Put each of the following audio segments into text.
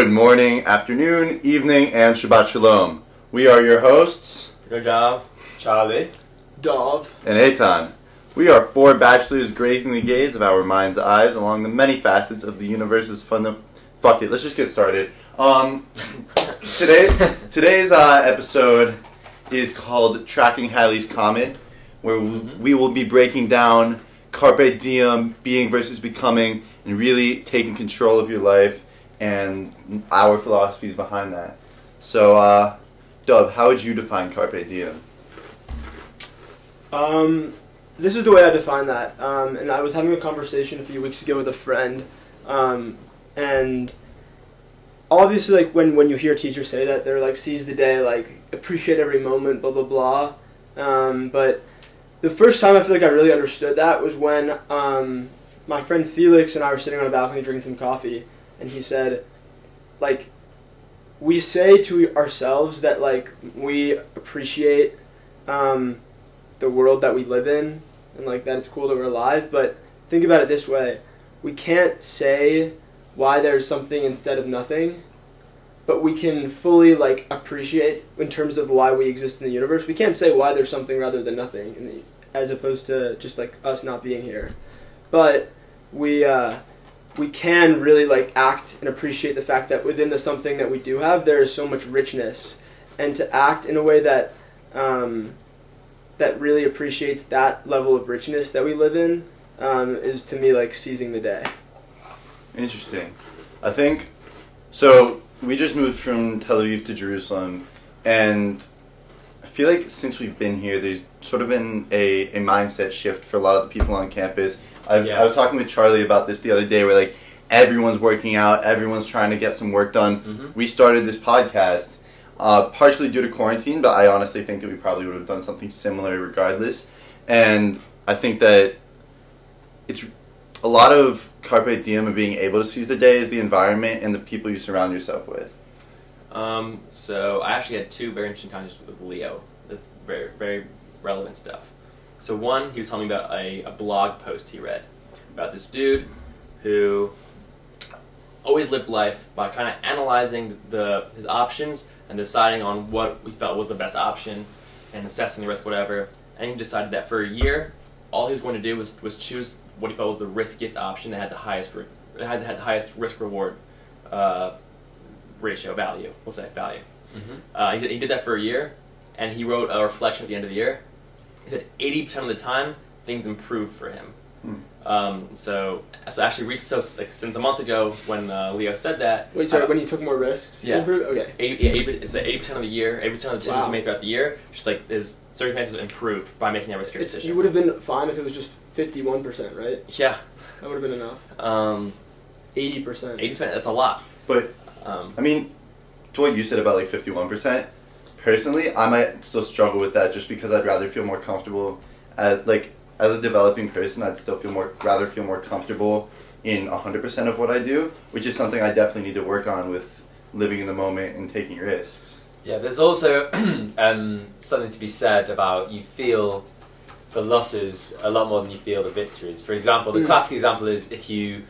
Good morning, afternoon, evening, and Shabbat Shalom. We are your hosts, Good job, Charlie. Dove. and Eitan. We are four bachelors grazing the gaze of our mind's eyes along the many facets of the universe's funda- Fuck it, let's just get started. Um, today, today's uh, episode is called Tracking Halley's Comet, where w- Mhm. we will be breaking down Carpe Diem, being versus becoming, and really taking control of your life and our philosophies behind that. So, uh, Dove, how would you define Carpe Diem? Um, this is the way I define that. Um, and I was having a conversation a few weeks ago with a friend, um, and obviously, like when when you hear teachers say that, they're like seize the day, like appreciate every moment, blah blah blah. Um, but the first time I feel like I really understood that was when um, my friend Felix and I were sitting on a balcony drinking some coffee, and he said, like, we say to ourselves that like we appreciate. Um, the world that we live in and like that it's cool that we're alive but think about it this way we can't say why there's something instead of nothing but we can fully like appreciate in terms of why we exist in the universe we can't say why there's something rather than nothing in the, as opposed to just like us not being here but we uh we can really like act and appreciate the fact that within the something that we do have there is so much richness and to act in a way that um, that really appreciates that level of richness that we live in um, is to me like seizing the day. Interesting. I think so. We just moved from Tel Aviv to Jerusalem, and feel like since we've been here, there's sort of been a, a mindset shift for a lot of the people on campus. I've, Yeah. I was talking with Charlie about this the other day, where like everyone's working out, everyone's trying to get some work done. Mhm. We started this podcast uh, partially due to quarantine, but I honestly think that we probably would have done something similar regardless. And I think that it's a lot of carpe diem and being able to seize the day is the environment and the people you surround yourself with. Um, so I actually had two very interesting conversations with Leo. That's very very relevant stuff. So one, he was telling me about a, a blog post he read about this dude who always lived life by kind of analyzing the his options and deciding on what he felt was the best option and assessing the risk, whatever. And he decided that for a year, all he was going to do was, was choose what he felt was the riskiest option that had the highest that had, had the highest risk reward uh, ratio value. We'll say value. Uh, he, he did that for a year, and he wrote a reflection at the end of the year. He said eighty percent of the time things improved for him. Hmm. Um, so, so actually, re- so like, since a month ago when uh, Leo said that, Wait, sorry, uh, when he took more risks? Yeah. Improve? Okay. 80, yeah, 80, it's eighty percent of the year, eighty percent of the decisions Wow. you make throughout the year, just like his circumstances improved by making that riskier decision. you would have been fine if it was just 51%, right? yeah, That would have been enough. um, 80%. eighty percent. That's a lot. But Um, I mean, to what you said about like fifty one percent, personally, I might still struggle with that just because I'd rather feel more comfortable as like as a developing person. I'd still feel more rather feel more comfortable in hundred percent of what I do, which is something I definitely need to work on with living in the moment and taking risks. Yeah, there's also um, something to be said about you feel the losses a lot more than you feel the victories. For example, the Mm. classic example is if you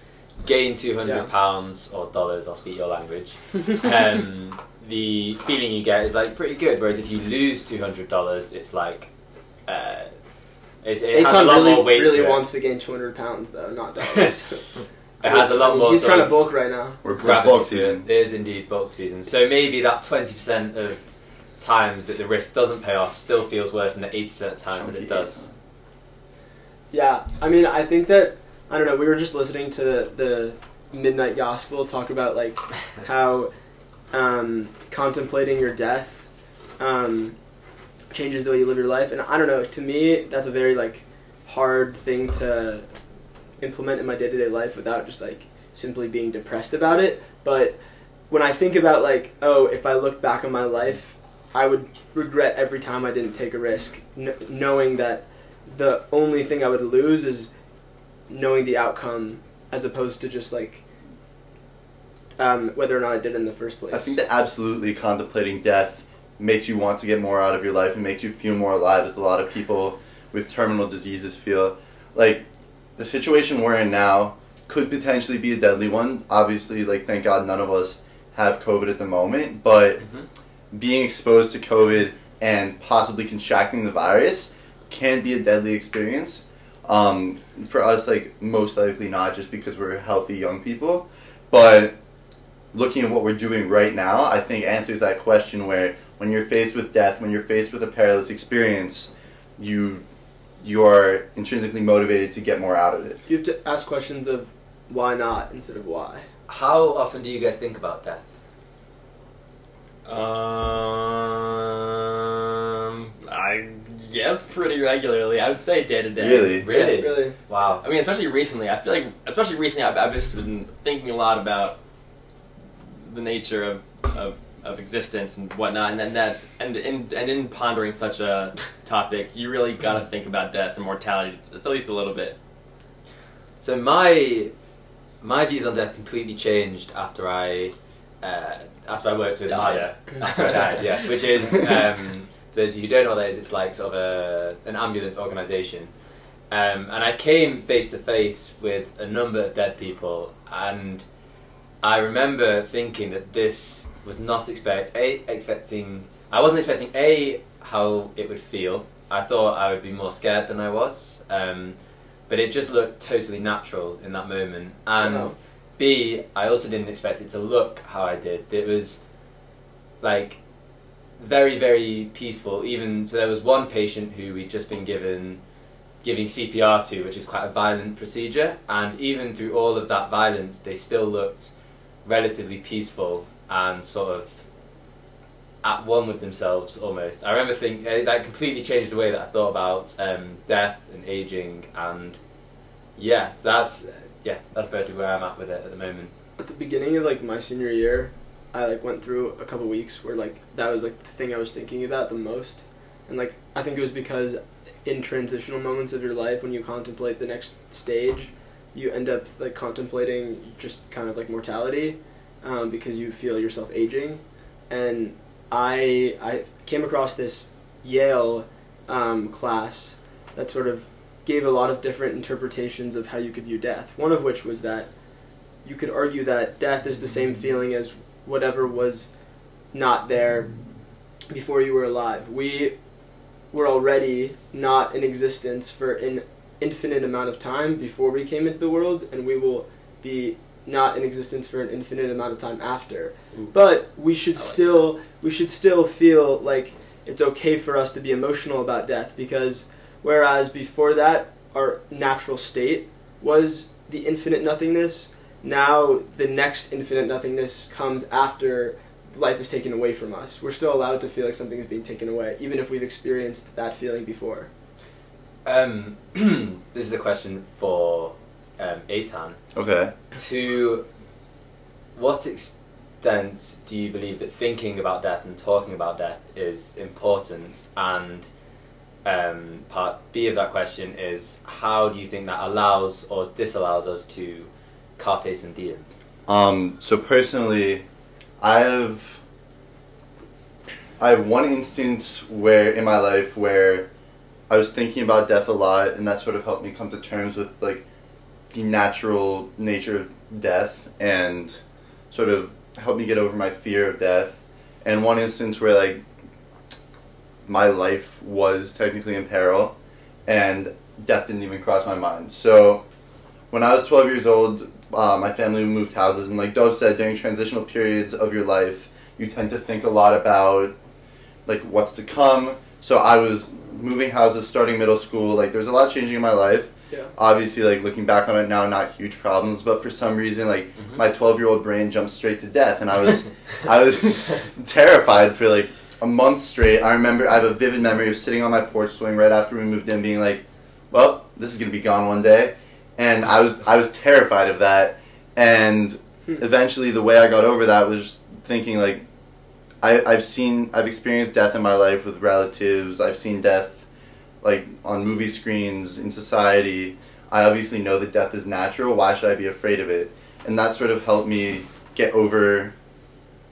gain two hundred Yeah. pounds or dollars, I'll speak your language. Um, the feeling you get is like pretty good. Whereas if you lose two hundred dollars, it's like uh, it's, it has a Eitan lot really, more weight really to it. wants to gain 200 pounds, though, not dollars. It has a lot I mean, more. He's trying to bulk right now. We're it's gravity bulk to season. It is indeed bulk season. So maybe that twenty percent of times that the risk doesn't pay off still feels worse than the eighty percent of times that it does. Yeah, I mean, I think that I don't know. We were just listening to the Midnight Gospel talk about like how um, contemplating your death um, changes the way you live your life, and I don't know. To me, that's a very like hard thing to implement in my day to day life without just like simply being depressed about it. But when I think about like, oh, if I look back on my life, I would regret every time I didn't take a risk, kn- knowing that the only thing I would lose is knowing the outcome as opposed to just like um, whether or not I did in the first place. I think that absolutely contemplating death makes you want to get more out of your life and makes you feel more alive, as a lot of people with terminal diseases feel. Like, the situation we're in now could potentially be a deadly one. Obviously, like, thank God none of us have COVID at the moment, but Mhm. being exposed to COVID and possibly contracting the virus can be a deadly experience. Um, for us, like most likely not, just because we're healthy young people, but looking at what we're doing right now, I think answers that question. Where when you're faced with death, when you're faced with a perilous experience, you you are intrinsically motivated to get more out of it. You have to ask questions of why not instead of why. How often do you guys think about death? Um, I guess pretty regularly. I would say day to day. Really? Really? Yes. Really? Wow. I mean, especially recently. I feel like, especially recently, I've, I've just been thinking a lot about the nature of of, of existence and whatnot, and then that, and in and in pondering such a topic, you really got to think about death and mortality, just at least a little bit. So my my views on death completely changed after I uh, after I worked with Died. Maya. After I died, yes, which is um, for those of you who don't know what that is, it's like sort of a an ambulance organisation. Um, and I came face to face with a number of dead people, and I remember thinking that this was not expect a expecting. I wasn't expecting a how it would feel. I thought I would be more scared than I was. Um, but it just looked totally natural in that moment. And Wow. B, I also didn't expect it to look how I did. It was like very, very peaceful. Even so, there was one patient who we'd just been given giving CPR to, which is quite a violent procedure. And even through all of that violence, they still looked relatively peaceful and sort of at one with themselves almost. I remember think uh, that completely changed the way that I thought about um, death and aging, and yeah, so that's yeah, that's basically where I'm at with it at the moment. At the beginning of like my senior year, I like went through a couple weeks where like that was like the thing I was thinking about the most, and like I think it was because in transitional moments of your life when you contemplate the next stage, you end up like contemplating just kind of like mortality, um, because you feel yourself aging, and I I came across this Yale um, class that sort of gave a lot of different interpretations of how you could view death. One of which was that you could argue that death is the same feeling as whatever was not there before you were alive. We were already not in existence for an infinite amount of time before we came into the world, and we will be not in existence for an infinite amount of time after. Ooh. But we should like still we should still feel like it's okay for us to be emotional about death because whereas before that our natural state was the infinite nothingness, now the next infinite nothingness comes after life is taken away from us. We're still allowed to feel like something is being taken away, even if we've experienced that feeling before. Um, this is a question for um, Eitan. Okay. To what extent do you believe that thinking about death and talking about death is important? And um, part B of that question is how do you think that allows or disallows us to carpe some diem? Um, so personally, I have I have one instance where in my life where I was thinking about death a lot, and that sort of helped me come to terms with like the natural nature of death, and sort of helped me get over my fear of death. And one instance where like my life was technically in peril, and death didn't even cross my mind. So when I was 12 years old, uh, my family moved houses, and like Dove said, during transitional periods of your life, you tend to think a lot about like what's to come. So I was moving houses, starting middle school. Like there's a lot changing in my life. Yeah. Obviously, like looking back on it now, not huge problems, but for some reason, like Mhm. my 12 year old brain jumped straight to death, and I was I was terrified for like a month straight. I remember I have a vivid memory of sitting on my porch swing right after we moved in, being like, "Well, this is gonna be gone one day," and I was I was terrified of that. And Hmm. eventually, the way I got over that was thinking like, I I've seen I've experienced death in my life with relatives. I've seen death like on movie screens in society. I obviously know that death is natural. Why should I be afraid of it? And that sort of helped me get over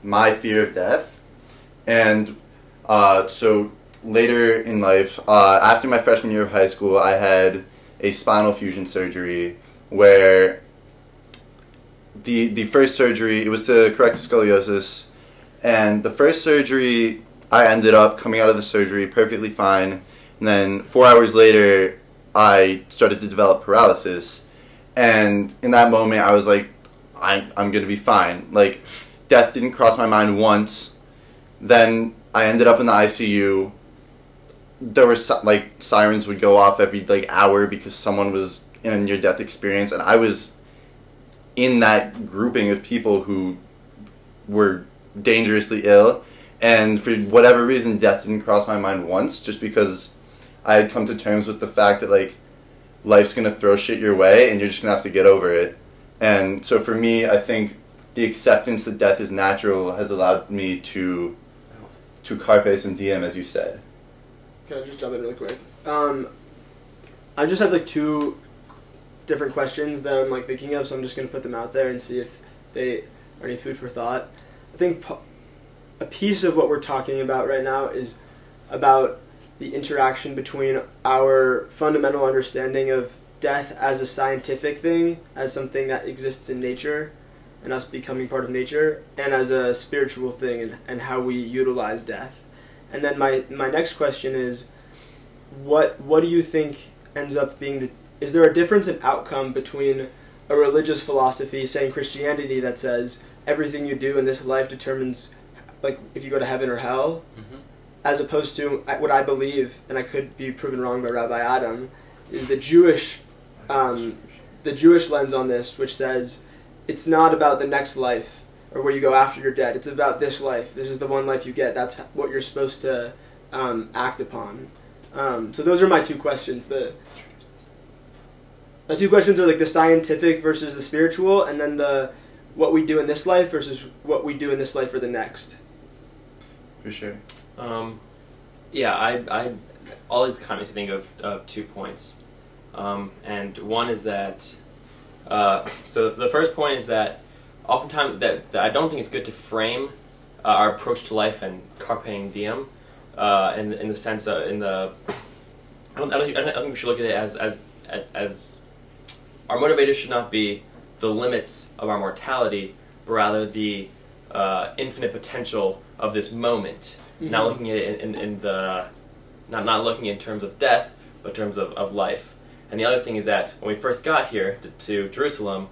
my fear of death. And uh, so later in life, uh, after my freshman year of high school, I had a spinal fusion surgery where the the first surgery it was to correct scoliosis, and the first surgery I ended up coming out of the surgery perfectly fine, and then four hours later I started to develop paralysis, and in that moment I was like, I'm I'm gonna be fine. Like, death didn't cross my mind once. Then I ended up in the ICU. There were like sirens would go off every like hour because someone was in a near death experience, and I was in that grouping of people who were dangerously ill. And for whatever reason, death didn't cross my mind once, just because I had come to terms with the fact that like life's gonna throw shit your way, and you're just gonna have to get over it. And so for me, I think the acceptance that death is natural has allowed me to to carpe some diem, as you said. Can I just jump in really quick? Um, I just have like two different questions that I'm like thinking of, so I'm just gonna put them out there and see if they are any food for thought. I think a piece of what we're talking about right now is about the interaction between our fundamental understanding of death as a scientific thing, as something that exists in nature, and us becoming part of nature, and as a spiritual thing, and, and how we utilize death. And then my my next question is, what what do you think ends up being the? Is there a difference in outcome between a religious philosophy, saying Christianity, that says everything you do in this life determines, like if you go to heaven or hell, Mhm. as opposed to what I believe, and I could be proven wrong by Rabbi Adam, is the Jewish um, the Jewish lens on this, which says it's not about the next life or where you go after you're dead. It's about this life. This is the one life you get. That's what you're supposed to um, act upon. Um, so those are my two questions. The my two questions are like the scientific versus the spiritual, and then the what we do in this life versus what we do in this life or the next. For sure. Um, yeah, I, I always kind of think of, of two points. Um, and one is that, uh, so the first point is that oftentimes that, that I don't think it's good to frame uh, our approach to life and carpe diem uh, in, in the sense of, in the, I don't, I, don't, think- I don't think we should look at it as, as, as, our motivator should not be the limits of our mortality, but rather the uh, infinite potential of this moment. Not Mhm. looking at it in, in, in the not not looking in terms of death but in terms of, of life. And the other thing is that when we first got here to, to jerusalem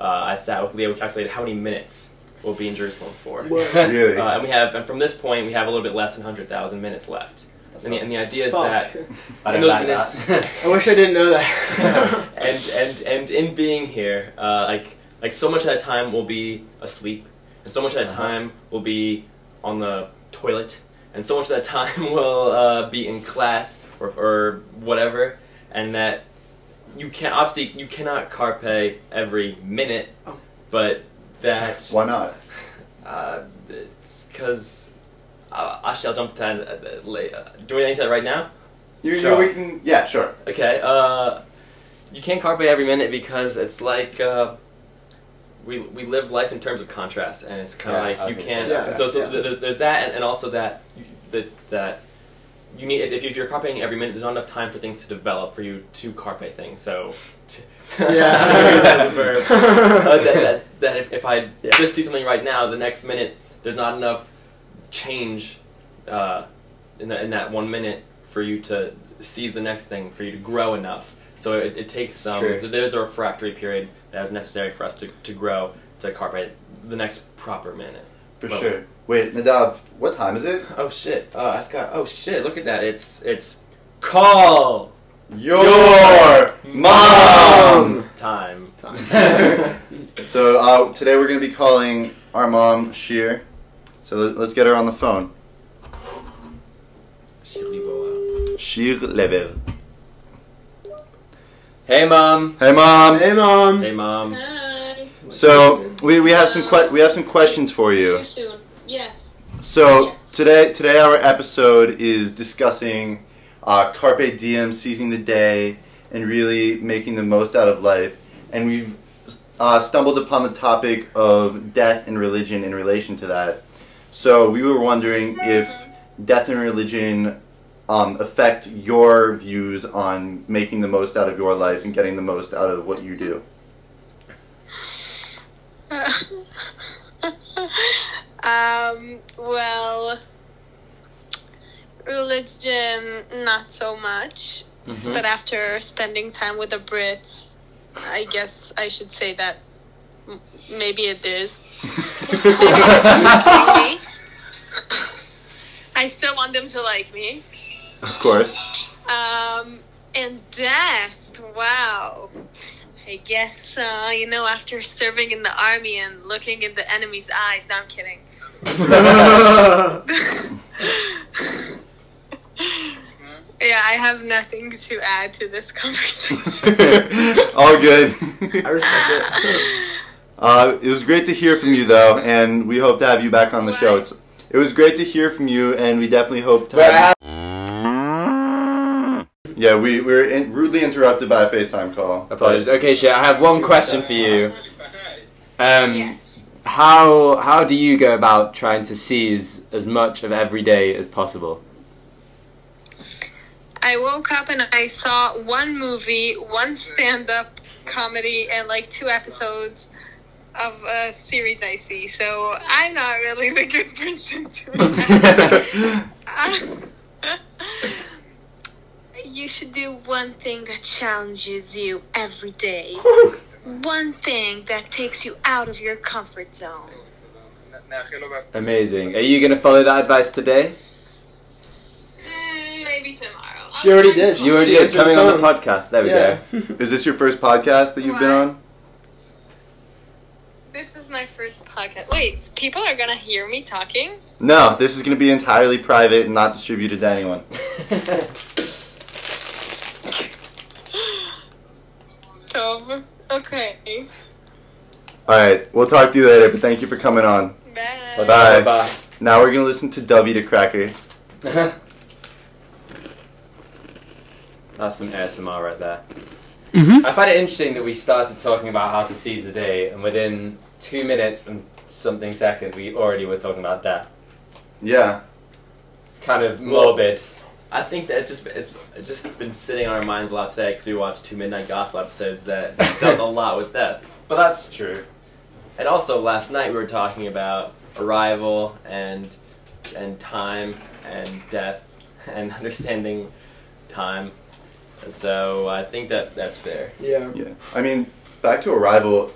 uh, i sat with leo we calculated how many minutes we'll be in jerusalem for. Really? uh, and we have and from this point we have a little bit less than 100000 minutes left and the, and the idea is Fuck. that I in don't those like minutes that. I wish I didn't know that. and and and in being here, uh, like like so much of that time will be asleep, and so much of that Uh-huh. time will be on the toilet, and so much of that time will uh, be in class or or whatever, and that you can obviously you cannot carpe every minute, Oh. but that Why not? uh, it's because. Uh, actually, I'll jump to that uh, later. Do we need that right now? You, you- Sure. we can. Yeah, sure. Okay, uh, you can't carpe every minute because it's like uh, we we live life in terms of contrast, and it's kind of Yeah, like you can't. say that. and so so Yeah. there's, there's that, and, and also that that that you need if, if you're carping every minute, there's not enough time for things to develop for you to carpe things. So. To, Yeah. use that a verb. Uh, that, that, that if, if I Yeah. just see something right now, the next minute there's not enough change uh, in, the, in that one minute for you to seize the next thing, for you to grow enough. So it, it takes some. True. There's a refractory period that is necessary for us to, to grow to carpe the next proper minute. For Well- sure. Wait, Nadav, what time is it? Oh shit! Uh, I got. Oh shit! Look at that! It's it's call Your mom! Time. Time. So uh, today we're going to be calling our mom Sheer. So let- let's get her on the phone. Sheer Lever. hey, mom. Hey mom. hey, mom. Hey mom. Hi. So we, we have some que- we have some questions for you. Too soon. Yes. So Yes. today today our episode is discussing uh, carpe diem, seizing the day, and really making the most out of life. And we've uh, stumbled upon the topic of death and religion in relation to that. So we were wondering if death and religion um, affect your views on making the most out of your life and getting the most out of what you do. um, well, religion, not so much. Mhm. But after spending time with the Brits, I guess I should say that maybe it is. Maybe. I still want them to like me. Of course. Um, and death. Wow. I guess, uh, you know, after serving in the army and looking in the enemy's eyes. No, I'm kidding. yeah, I have nothing to add to this conversation. All good. I respect it. Uh, it was great to hear from you, though, and we hope to have you back on the show. It's, it was great to hear from you, and we definitely hope to have I you. Yeah, we, we were in, rudely interrupted by a FaceTime call. Apologies. Okay, Shay, I have one question for you. Um, yes. How how do you go about trying to seize as much of every day as possible? I woke up and I saw one movie, one stand up comedy, and like two episodes of a series I see. So I'm not really the good person to You should do one thing that challenges you every day. one thing that takes you out of your comfort zone. Amazing. Are you going to follow that advice today? Mm, maybe tomorrow. She already did. to- You already She did answered coming on the podcast. There we yeah. go. Is this your first podcast that you've been on? This is my first podcast. Wait, people are gonna hear me talking? No, this is going to be entirely private and not distributed to anyone. Tov. Okay. Alright, we'll talk to you later, but thank you for coming on. Bye. Bye. Bye. Now we're going to listen to Dovey the Cracker. That's some ASMR right there. Mhm. I find it interesting that we started talking about how to seize the day, and within two minutes and something seconds, we already were talking about death. Yeah. It's kind of morbid. I think that it's just it's just been sitting on our minds a lot today because we watched two Midnight Gospel episodes that dealt a lot with death. But that's true. And also last night we were talking about arrival and and time and death and understanding time. So I think that that's fair. Yeah. Yeah. I mean, back to Arrival.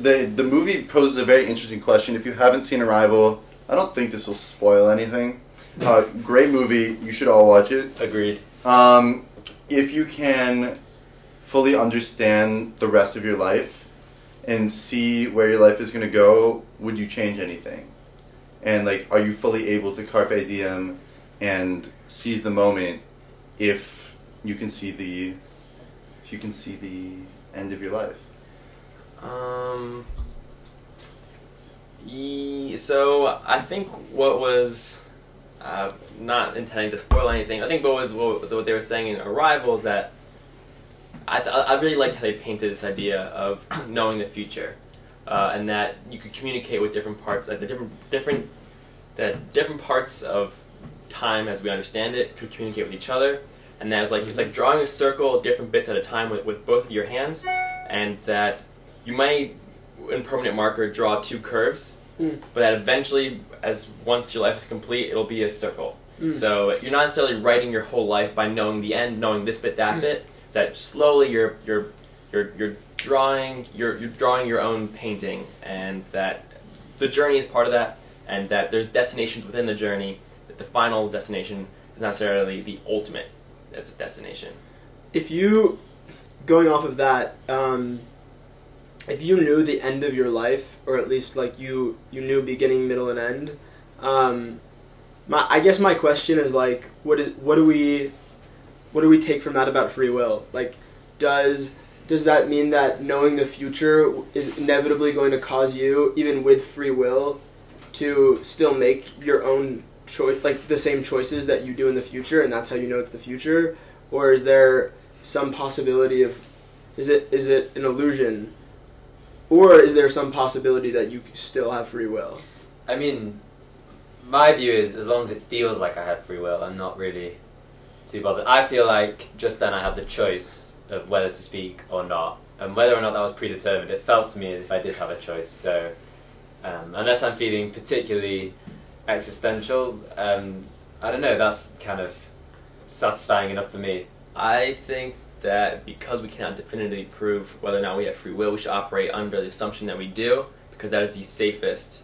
The the movie poses a very interesting question. If you haven't seen Arrival, I don't think this will spoil anything. Uh, great movie. You should all watch it. Agreed. Um, if you can fully understand the rest of your life and see where your life is going to go, would you change anything? And like, are you fully able to carpe diem and seize the moment if you can see the if you can see the end of your life? Um. So I think what was uh, not intending to spoil anything. I think what was what, what they were saying in Arrival is that I th- I really liked how they painted this idea of knowing the future, uh, and that you could communicate with different parts, like the different different that different parts of time as we understand it could communicate with each other, and that is like it's like drawing a circle, different bits at a time with, with both of your hands, and that you might in permanent marker draw two curves, Mm. but that eventually, as once your life is complete, it'll be a circle. Mm. So you're not necessarily writing your whole life by knowing the end, knowing this bit, that bit. It's that slowly you're you're you're you're drawing you're you're drawing your own painting, and that the journey is part of that, and that there's destinations within the journey. That the final destination is not necessarily the ultimate. That's a destination. If you, going off of that, um, if you knew the end of your life, or at least like you you knew beginning, middle, and end, um, my I guess my question is like, what is what do we, what do we take from that about free will? Like, does does that mean that knowing the future is inevitably going to cause you, even with free will, to still make your own choice, like the same choices that you do in the future, and that's how you know it's the future? Or is there some possibility of, is it is it an illusion, or is there some possibility that you still have free will? I mean, my view is as long as it feels like I have free will, I'm not really too bothered. I feel like just then I have the choice of whether to speak or not, and whether or not that was predetermined, it felt to me as if I did have a choice. So, um, unless I'm feeling particularly existential, um, I don't know. That's kind of satisfying enough for me. I think that because we cannot definitively prove whether or not we have free will, we should operate under the assumption that we do, because that is the safest.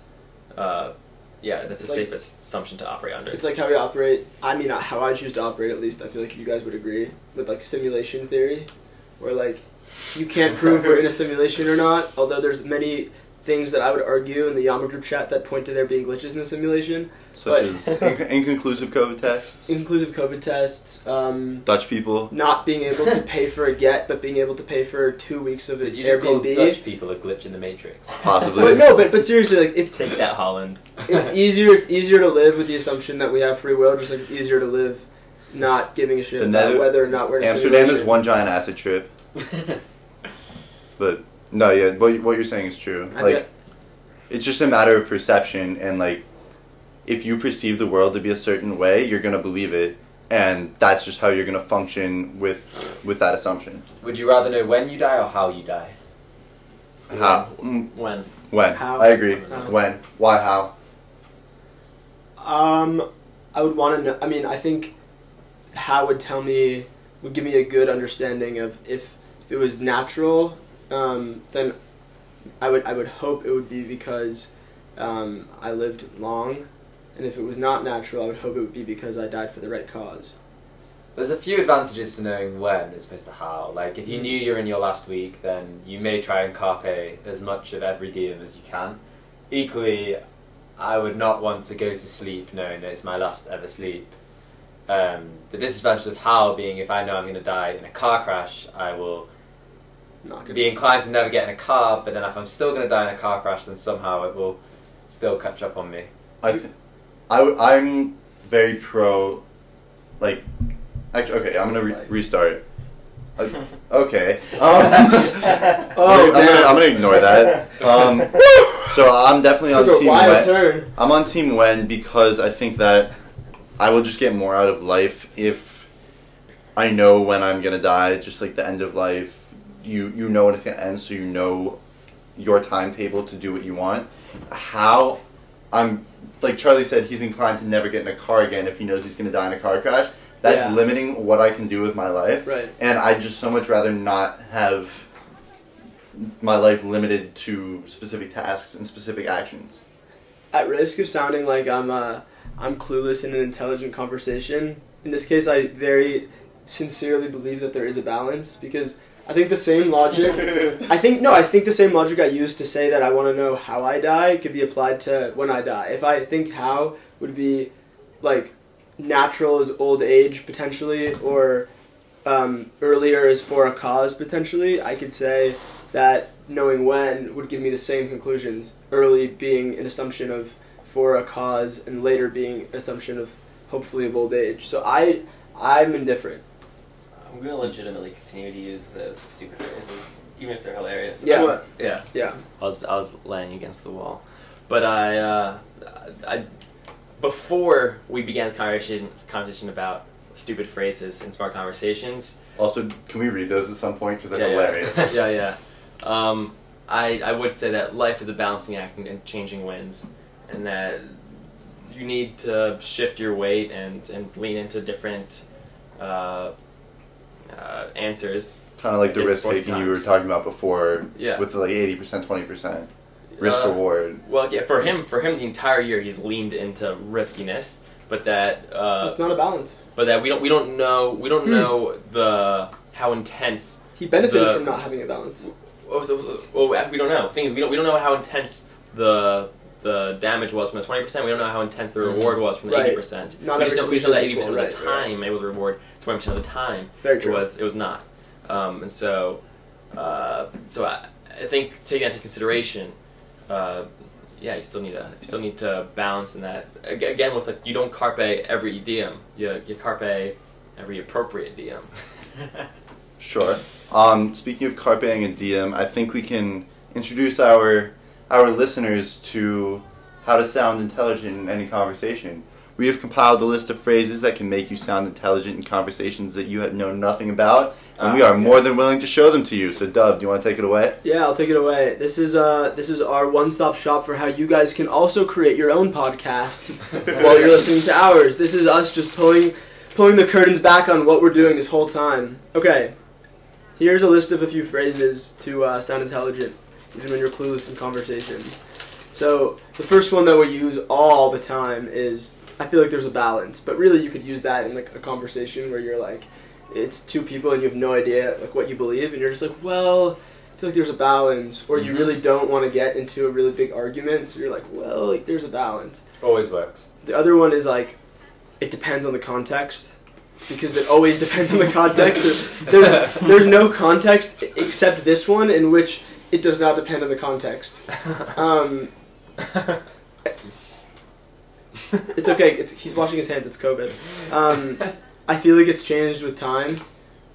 Uh, yeah, that's the Like- safest assumption to operate under. It's like how we operate. I mean, how I choose to operate. At least I feel like you guys would agree with like simulation theory, where like you can't prove we're in a simulation or not. Although there's many things that I would argue in the Yama group chat that point to there being glitches in the simulation, Such But- as inc- inconclusive COVID tests, inclusive COVID tests, um, Dutch people. not being able to pay for a get, but being able to pay for two weeks of Did you just call Airbnb. Dutch people a glitch in the Matrix? Possibly. But no, but but seriously, like if Take that, Holland. it's easier, it's easier to live with the assumption that we have free will, just like it's easier to live not giving a shit The about Nether- whether or not we're in a Amsterdam is simulation. one giant acid trip. But no, yeah, what, what you're saying is true. I Like, get- it's just a matter of perception, and like, if you perceive the world to be a certain way, you're gonna believe it, and that's just how you're gonna function with with that assumption. Would you rather know when you die or how you die? How? Mm, When? When? How? I agree. How? When? Why? How? Um, I would want to know. I mean, I think how would tell me would give me a good understanding of if if it was natural. Um, then I would I would hope it would be because um, I lived long, and if it was not natural, I would hope it would be because I died for the right cause. There's a few advantages to knowing when as opposed to how. Like, if you knew you're in your last week, then you may try and carpe as much of every diem as you can. Equally, I would not want to go to sleep knowing that it's my last ever sleep. Um, the disadvantage of how being if I know I'm going to die in a car crash, I will be inclined to never get in a car, but then if I'm still going to die in a car crash, then somehow it will still catch up on me. I th- I w- I'm very pro, like, actually, okay, I'm gonna re- restart. Uh, okay. Um, Oh, I'm, gonna. I'm gonna ignore that. Um, so I'm definitely on Took team wild When. turn. I'm on team When because I think that I will just get more out of life if I know when I'm gonna die. Just like the end of life, you you know when it's gonna end, so you know your timetable to do what you want. How I'm like Charlie said, he's inclined to never get in a car again if he knows he's gonna die in a car crash. That's Yeah. limiting what I can do with my life. Right. And I'd just so much rather not have my life limited to specific tasks and specific actions. At risk of sounding like I'm uh, I'm clueless in an intelligent conversation, in this case, I very sincerely believe that there is a balance because I think the same logic. I think no, I think the same logic I used to say that I want to know how I die could be applied to when I die. If I think how would be like natural as old age potentially, or um, earlier as for a cause potentially, I could say that knowing when would give me the same conclusions. Early being an assumption of for a cause, and later being an assumption of hopefully of old age. So I I'm indifferent. I'm gonna legitimately continue to use those stupid phrases, even if they're hilarious. Yeah. I- yeah. Yeah. I was I was laying against the wall, but I uh, I before we began this conversation conversation about stupid phrases and smart conversations. Also, can we read those at some point because they're yeah, yeah. hilarious? yeah, yeah. Um, I I would say that life is a balancing act and, and changing winds, and that you need to shift your weight and and lean into different uh, uh, answers. Kind of like the risk fourth taking you were talking about before, Yeah. with like eighty percent, twenty percent risk Uh, reward. Well, yeah, for him, for him, the entire year he's leaned into riskiness, but that, uh, It's not a balance. but that we don't, we don't know, we don't Hmm. know the how intense. He benefited The- from not having a balance. Oh, well, we don't know. Things we don't, we don't know how intense the the damage was from the twenty percent. We don't know how intense the Mhm. reward was from the Right. eighty percent. Not We just every know, we just know that eighty percent of the equal, right, time able to reward twenty percent of the time. Very It was it was not, um, and so uh, so I, I think taking that into consideration, uh, yeah, you still need to you still need to balance in that again with like you don't carpe every diem, you you carpe every appropriate diem. Sure. Um, speaking of carpeing and diem, I think we can introduce our our listeners to how to sound intelligent in any conversation. We have compiled a list of phrases that can make you sound intelligent in conversations that you had known nothing about, and we Ah, are more than willing to show them to you. So, Dove, do you want to take it away? Yeah, I'll take it away. This is uh this is our one-stop shop for how you guys can also create your own podcast while you're listening to ours. This is us just pulling pulling the curtains back on what we're doing this whole time. Okay. Here's a list of a few phrases to uh, sound intelligent even when you're clueless in conversation. So, the first one that we use all the time is I feel like there's a balance, but really you could use that in like a conversation where you're like it's two people and you have no idea like what you believe and you're just like, well, I feel like there's a balance, or you Mhm. really don't want to get into a really big argument, so you're like, well, like there's a balance. Always works. The other one is like, it depends on the context, because it always depends on the context. There's there's no context except this one in which it does not depend on the context. Um, it's okay. It's, he's washing his hands. It's COVID. Um, I feel like it's changed with time.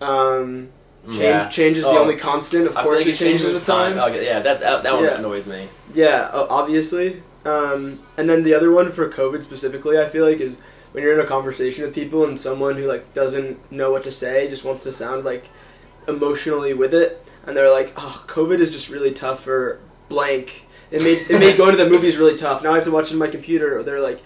Um, change Yeah. change is the Oh. only constant. Of I course, feel it like changes with time. Okay, yeah, that that, that one Yeah. annoys me. Yeah, obviously. Um, and then the other one for COVID specifically, I feel like is when you're in a conversation with people and someone who like doesn't know what to say, just wants to sound like emotionally with it, and they're like, "Oh, COVID is just really tough for blank." It made it made going to the movies really tough. Now I have to watch it on my computer. Or they're like,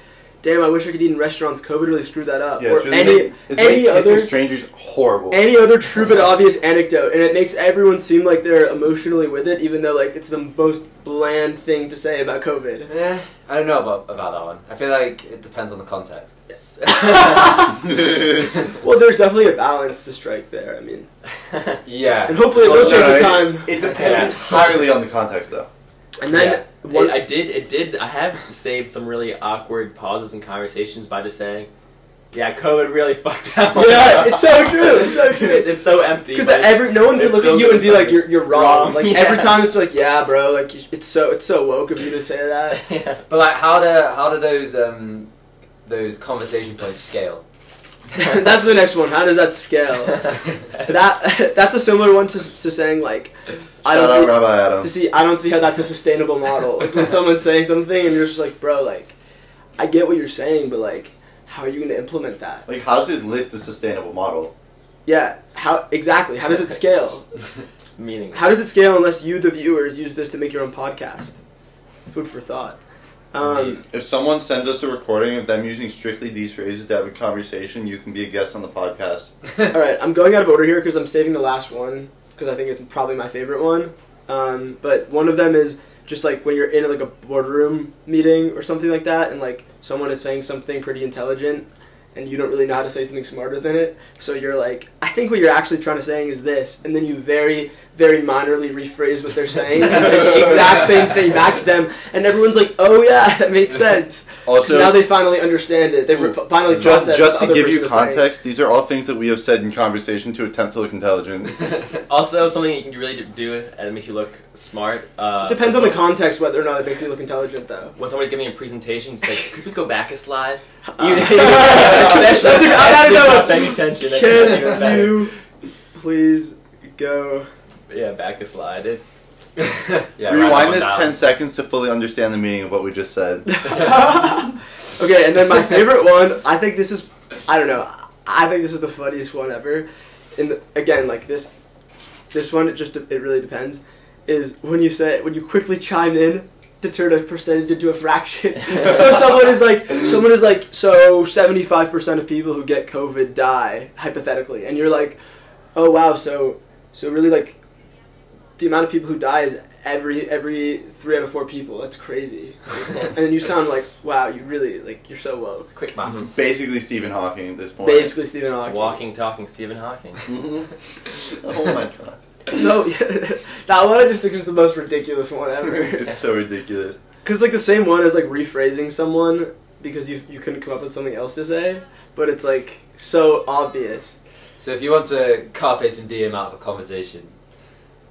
"Damn, I wish I could eat in restaurants. COVID really screwed that up." Yeah, or it's really any made, it's any made kissing other- strangers horrible. any other true but obvious anecdote, and it makes everyone seem like they're emotionally with it, even though like it's the most bland thing to say about COVID. Eh, I don't know about, about that one. I feel like it depends on the context. Well, there's definitely a balance to strike there. I mean, yeah. and hopefully it Well, will change no, with time. It depends Yeah. entirely on the context, though. And then Yeah. one, I, I did. It did. I have saved some really awkward pauses in conversations by just saying, "Yeah, COVID really fucked that one." yeah, up." it's so true. It's so true. it's so empty. Because every no one can look at you and be like you're you're wrong. Like Yeah. every time it's like yeah, bro. Like it's so it's so woke of you to say that. yeah. But like, how do how do those um those conversation points scale? that's the next one. How does that scale? That that's a similar one to, to saying like I don't out see, Rabbi Adam. to see I don't see how that's a sustainable model. Like when someone's saying something and you're just like, bro, like I get what you're saying, but like how are you going to implement that? Like, how's his list a sustainable model? Yeah, how exactly? How does it scale? It's meaningless. How does it scale unless you, the viewers, use this to make your own podcast? Food for thought. Um, If someone sends us a recording of them using strictly these phrases to have a conversation, you can be a guest on the podcast. all right, I'm going out of order here because I'm saving the last one because I think it's probably my favorite one. Um, but one of them is just like when you're in like a boardroom meeting or something like that, and like someone is saying something pretty intelligent, and you don't really know how to say something smarter than it. So you're like, I think what you're actually trying to saying is this, and then you very, very minorly rephrase what they're saying and say the exact same thing back to them, and everyone's like, oh yeah, that makes sense. 'Cause Also, now they finally understand it. They've re- finally just, processed just to give you person was saying. context, these are all things that we have said in conversation to attempt to look intelligent. Also, something you can really do and it makes you look smart. Uh, It depends on the context whether or not it makes you look intelligent, though. When somebody's giving a presentation, it's like, could you please go back a slide? Uh, You- That's a- I gotta Especially if you're know. not paying attention. that's Can you please go? Yeah, back a slide. It's yeah, Rewind this down. 10 seconds to fully understand the meaning of what we just said. okay, and then my favorite one. I think this is. I don't know. I think this is the funniest one ever. And again, like this, this one. It just it really depends. Is when you say when you quickly chime in to turn a percentage into a fraction. so someone is like someone is like so seventy five percent of people who get COVID die hypothetically, and you're like, oh wow, so so really like the amount of people who die is every every three out of four people. That's crazy. and then you sound like wow, you really like you're so woke. Quick maths. Basically, Stephen Hawking at this point. Basically, Stephen Hawking. walking, talking Stephen Hawking. Oh my god. So that one I just think is the most ridiculous one ever. it's so ridiculous. Because like the same one as like rephrasing someone because you you couldn't come up with something else to say, but it's like so obvious. So if you want to carpe some diem out of a conversation,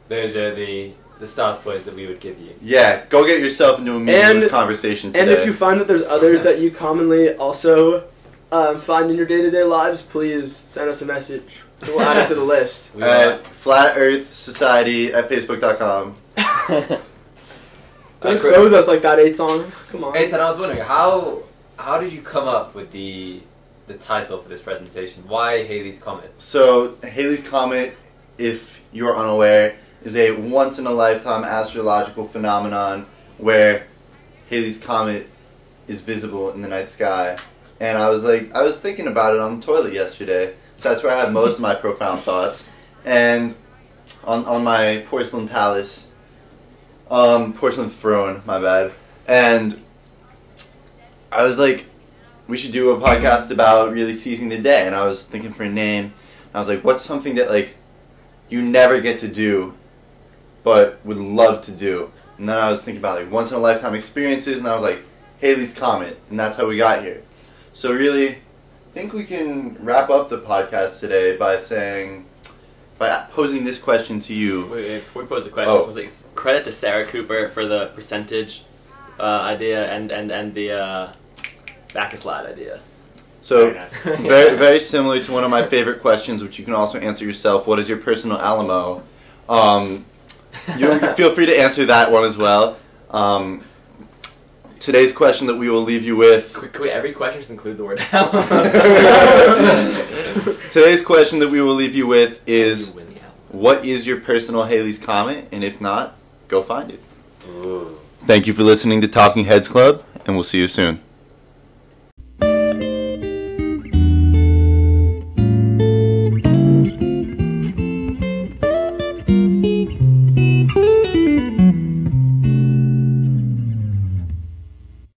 those are the the start points that we would give you. Yeah, go get yourself into a meaningless And- conversation today. And if you find that there's others that you commonly also um, find in your day to day lives, please send us a message. We'll add it to the list. We at Flat Earth Society at Facebook.com. Don't Uh, Chris- expose us like that, Eitan. Come on. Eitan, I was wondering how how did you come up with the the title for this presentation? Why Halley's Comet? So, Halley's Comet, if you're unaware, is a once in a lifetime astrological phenomenon where Halley's Comet is visible in the night sky. And I was like, I was thinking about it on the toilet yesterday. So that's where I had most of my profound thoughts. And on, on my porcelain palace, um, porcelain throne, my bad. And I was like, we should do a podcast about really seizing the day. And I was thinking for a name. I was like, what's something that like you never get to do, but would love to do? And then I was thinking about like once in a lifetime experiences, and I was like, Halley's Comet, and that's how we got here. So really, think we can wrap up the podcast today by saying, by posing this question to you. Wait, wait, before we pose the questions, Oh. was like credit to Sarah Cooper for the percentage uh, idea and and and the uh, back a slide idea. So Very nice. very very similar to one of my favorite questions, which you can also answer yourself. What is your personal Alamo? Um, you feel free to answer that one as well. Um, today's question that we will leave you with. Could, could every question just include the word hell? Today's question that we will leave you with is: You win the album. What is your personal Halley's Comet? And if not, go find it. Ooh. Thank you for listening to Talking Heads Club, and we'll see you soon.